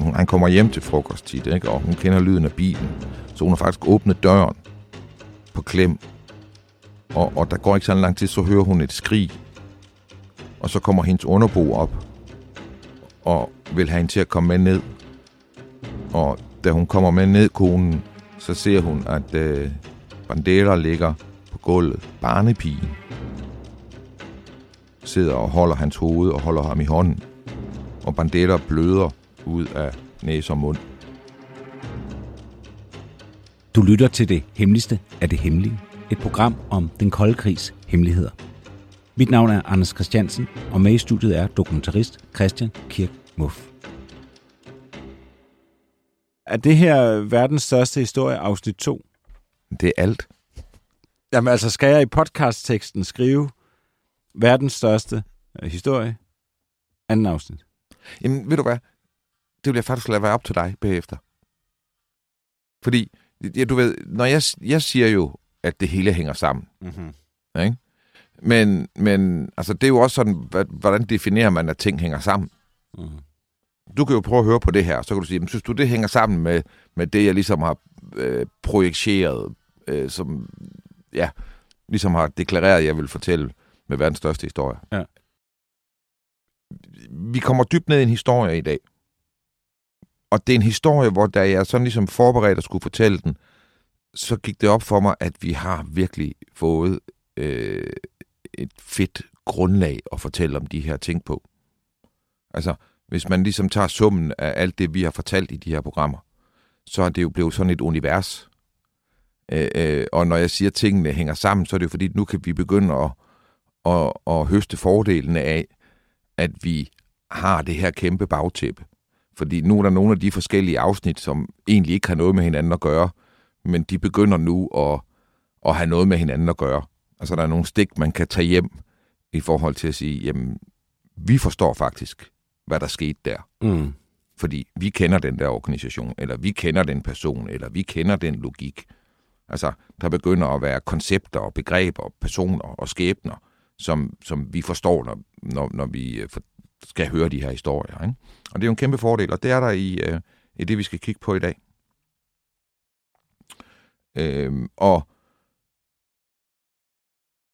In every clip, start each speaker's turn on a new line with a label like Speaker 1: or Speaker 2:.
Speaker 1: Hun, han kommer hjem til frokost tit, ikke? og hun kender lyden af bilen. Så hun har faktisk åbnet døren på klem. Og, og der går ikke så lang tid, så hører hun et skrig. Og så kommer hendes underbo op og vil have hende til at komme med ned. Og da hun kommer med ned, konen, så ser hun, at øh, Bandera ligger på gulvet. Barnepigen sidder og holder hans hoved og holder ham i hånden. Og Bandera bløder ud af næse og mund.
Speaker 2: Du lytter til det hemmeligste af det hemmelige. Et program om den kolde krigs hemmeligheder. Mit navn er Anders Christiansen, og med i studiet er dokumentarist Christian Kirk Muff. Er det her verdens største historie, afsnit 2?
Speaker 1: Det er alt.
Speaker 2: Jamen altså, skal jeg i podcastteksten skrive verdens største øh, historie? Anden afsnit.
Speaker 1: Jamen, ved du hvad? Det vil jeg faktisk lade være op til dig bagefter. Fordi, ja, du ved, når jeg, jeg siger jo, at det hele hænger sammen.
Speaker 2: Mm-hmm.
Speaker 1: Ikke? Men, men altså, det er jo også sådan, hvordan definerer man, at ting hænger sammen?
Speaker 2: Mm.
Speaker 1: Du kan jo prøve at høre på det her, så kan du sige, "Men synes du, det hænger sammen med, med det, jeg ligesom har øh, projiceret, øh, som, ja, ligesom har deklareret, jeg vil fortælle med verdens største historie.
Speaker 2: Ja.
Speaker 1: Vi kommer dybt ned i en historie i dag. Og det er en historie, hvor da jeg sådan ligesom forberedte at skulle fortælle den, så gik det op for mig, at vi har virkelig fået øh, et fedt grundlag at fortælle om de her ting på. Altså, hvis man ligesom tager summen af alt det, vi har fortalt i de her programmer, så er det jo blevet sådan et univers. Øh, øh, og når jeg siger, at tingene hænger sammen, så er det jo fordi, nu kan vi begynde at, at, at høste fordelene af, at vi har det her kæmpe bagtæppe. Fordi nu er der nogle af de forskellige afsnit, som egentlig ikke har noget med hinanden at gøre, men de begynder nu at, at have noget med hinanden at gøre. Altså, der er nogle stik, man kan tage hjem i forhold til at sige, jamen, vi forstår faktisk, hvad der skete der.
Speaker 2: Mm.
Speaker 1: Fordi vi kender den der organisation, eller vi kender den person, eller vi kender den logik. Altså, der begynder at være koncepter og begreber, personer og skæbner, som, som vi forstår, når, når, når vi øh, skal høre de her historier. Ikke? Og det er jo en kæmpe fordel, og det er der i, øh, i det, vi skal kigge på i dag. Øh, og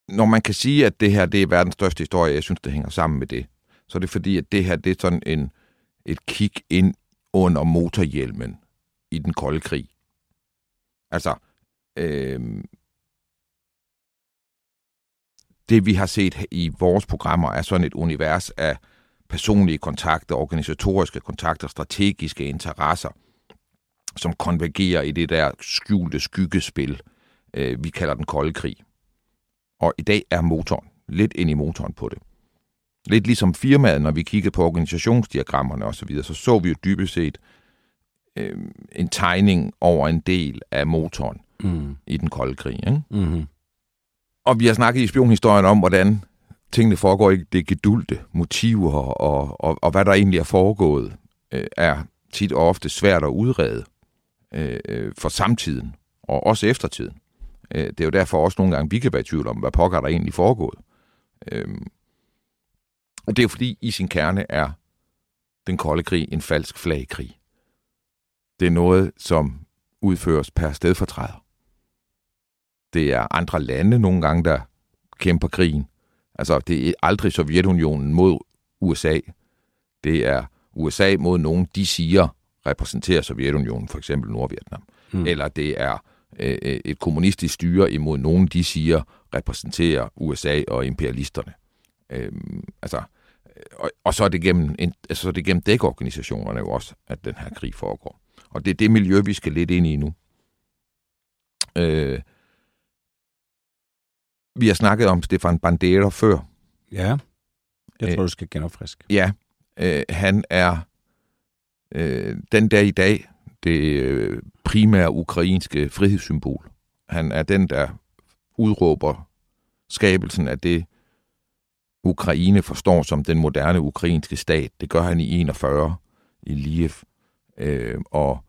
Speaker 1: når man kan sige, at det her det er verdens største historie, jeg synes, det hænger sammen med det, så er det fordi, at det her det er sådan en, et kig ind under motorhjelmen i den kolde krig. Altså, øh, det vi har set i vores programmer er sådan et univers af personlige kontakter, organisatoriske kontakter, strategiske interesser, som konvergerer i det der skjulte skyggespil, øh, vi kalder den kolde krig. Og i dag er motoren lidt ind i motoren på det. Lidt ligesom firmaet, når vi kiggede på organisationsdiagrammerne osv., så, videre, så så vi jo dybest set øh, en tegning over en del af motoren
Speaker 2: Mm.
Speaker 1: i den kolde krig. Ikke?
Speaker 2: Mm-hmm.
Speaker 1: Og vi har snakket i spionhistorien om, hvordan tingene foregår ikke det gedulte, motiver og, og, og hvad der egentlig er foregået, øh, er tit og ofte svært at udrede øh, øh, for samtiden og også eftertiden. Øh, det er jo derfor også nogle gange, vi kan være i tvivl om, hvad pokker der egentlig foregået. Øh, og det er jo fordi, i sin kerne er den kolde krig en falsk flagkrig. Det er noget, som udføres per stedfortræder. Det er andre lande nogle gange, der kæmper krigen. Altså, det er aldrig Sovjetunionen mod USA. Det er USA mod nogen, de siger repræsenterer Sovjetunionen, for eksempel Nordvietnam.
Speaker 2: Mm.
Speaker 1: Eller det er øh, øh, et kommunistisk styre imod nogen, de siger repræsenterer USA og imperialisterne. Øhm, altså, øh, og, og så er det gennem, en, altså, så er det gennem dækorganisationerne jo også, at den her krig foregår. Og det er det miljø, vi skal lidt ind i nu. Øh, vi har snakket om Stefan Bandera før.
Speaker 2: Ja. Jeg tror,
Speaker 1: Øh.
Speaker 2: du skal genopfriske.
Speaker 1: Ja, øh, han er øh, den dag i dag det øh, primære ukrainske frihedssymbol. Han er den, der udråber skabelsen af det, Ukraine forstår som den moderne ukrainske stat. Det gør han i 41 i Liev. Øh, og,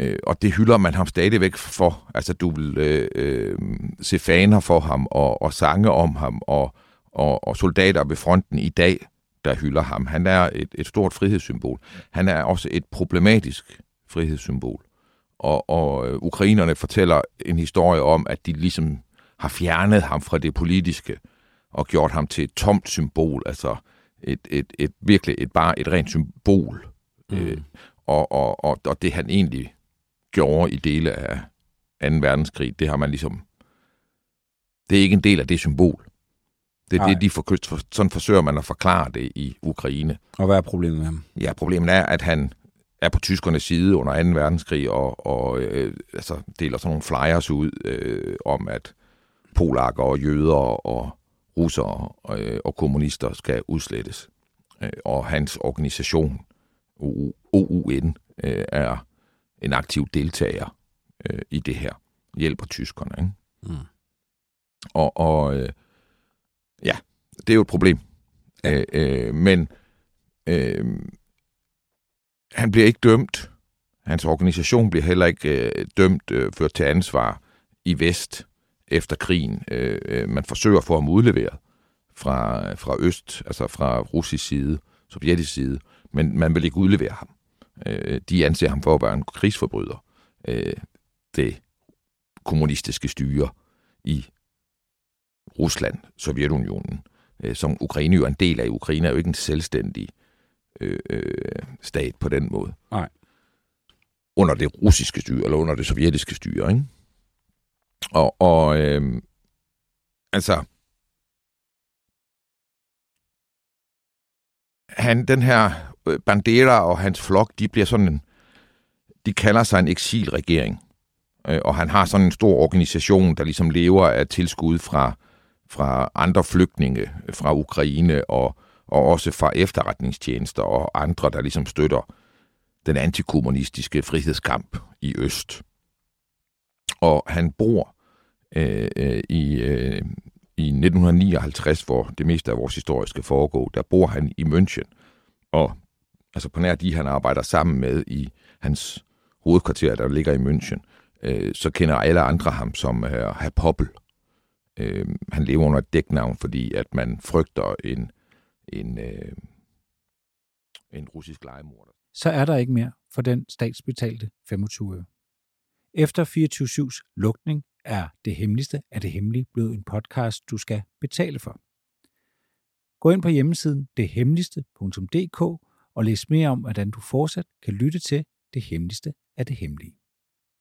Speaker 1: øh, og det hylder man ham stadigvæk for. Altså, du vil øh, øh, se faner for ham og, og sange om ham og, og, og soldater ved fronten i dag, der hylder ham. Han er et, et stort frihedssymbol. Han er også et problematisk frihedssymbol. Og, og øh, ukrainerne fortæller en historie om, at de ligesom har fjernet ham fra det politiske og gjort ham til et tomt symbol, altså et, et, et virkelig et, bare et rent symbol. Mm. Øh, og, og, og, og det han egentlig gjorde i dele af 2. verdenskrig, det har man ligesom... Det er ikke en del af det symbol. Det er det, de for, sådan forsøger man at forklare det i Ukraine.
Speaker 2: Og hvad er problemet med ham?
Speaker 1: Ja, problemet er, at han er på tyskernes side under 2. verdenskrig og, og øh, altså, deler sådan nogle flyers ud øh, om, at polakker og jøder og russere og, øh, og kommunister skal udslettes. Øh, og hans organisation, OUN, øh, er en aktiv deltager øh, i det her. Hjælper tyskerne. Ikke? Mm. Og, og øh, ja, det er jo et problem. Ja. Øh, øh, men øh, han bliver ikke dømt. Hans organisation bliver heller ikke øh, dømt, øh, ført til ansvar i Vest efter krigen. Øh, øh, man forsøger at få ham udleveret fra, fra øst, altså fra russisk side, sovjetisk side, men man vil ikke udlevere ham. Øh, de anser ham for at være en krigsforbryder. Øh, det kommunistiske styre i Rusland, Sovjetunionen, øh, som Ukraine jo er en del af. Ukraine er jo ikke en selvstændig øh, øh, stat på den måde.
Speaker 2: Nej.
Speaker 1: Under det russiske styre, eller under det sovjetiske styre, ikke? Og, og øh, altså, han, den her Bandera og hans flok, de bliver sådan en, de kalder sig en eksilregering. Øh, og han har sådan en stor organisation, der ligesom lever af tilskud fra, fra andre flygtninge fra Ukraine og, og også fra efterretningstjenester og andre, der ligesom støtter den antikommunistiske frihedskamp i Øst. Og han bor øh, øh, i, øh, i 1959, hvor det meste af vores historie skal foregå, der bor han i München. Og altså på nær de, han arbejder sammen med i hans hovedkvarter, der ligger i München, øh, så kender alle andre ham som øh, Herr Poppel. Øh, han lever under et dæknavn, fordi at man frygter en, en, øh, en russisk legemorder.
Speaker 2: Så er der ikke mere for den statsbetalte 25 øre. Efter 24-7's lukning er Det Hemmeligste af det Hemmelige blevet en podcast, du skal betale for. Gå ind på hjemmesiden dethemmeligste.dk og læs mere om, hvordan du fortsat kan lytte til Det Hemmeligste af det Hemmelige.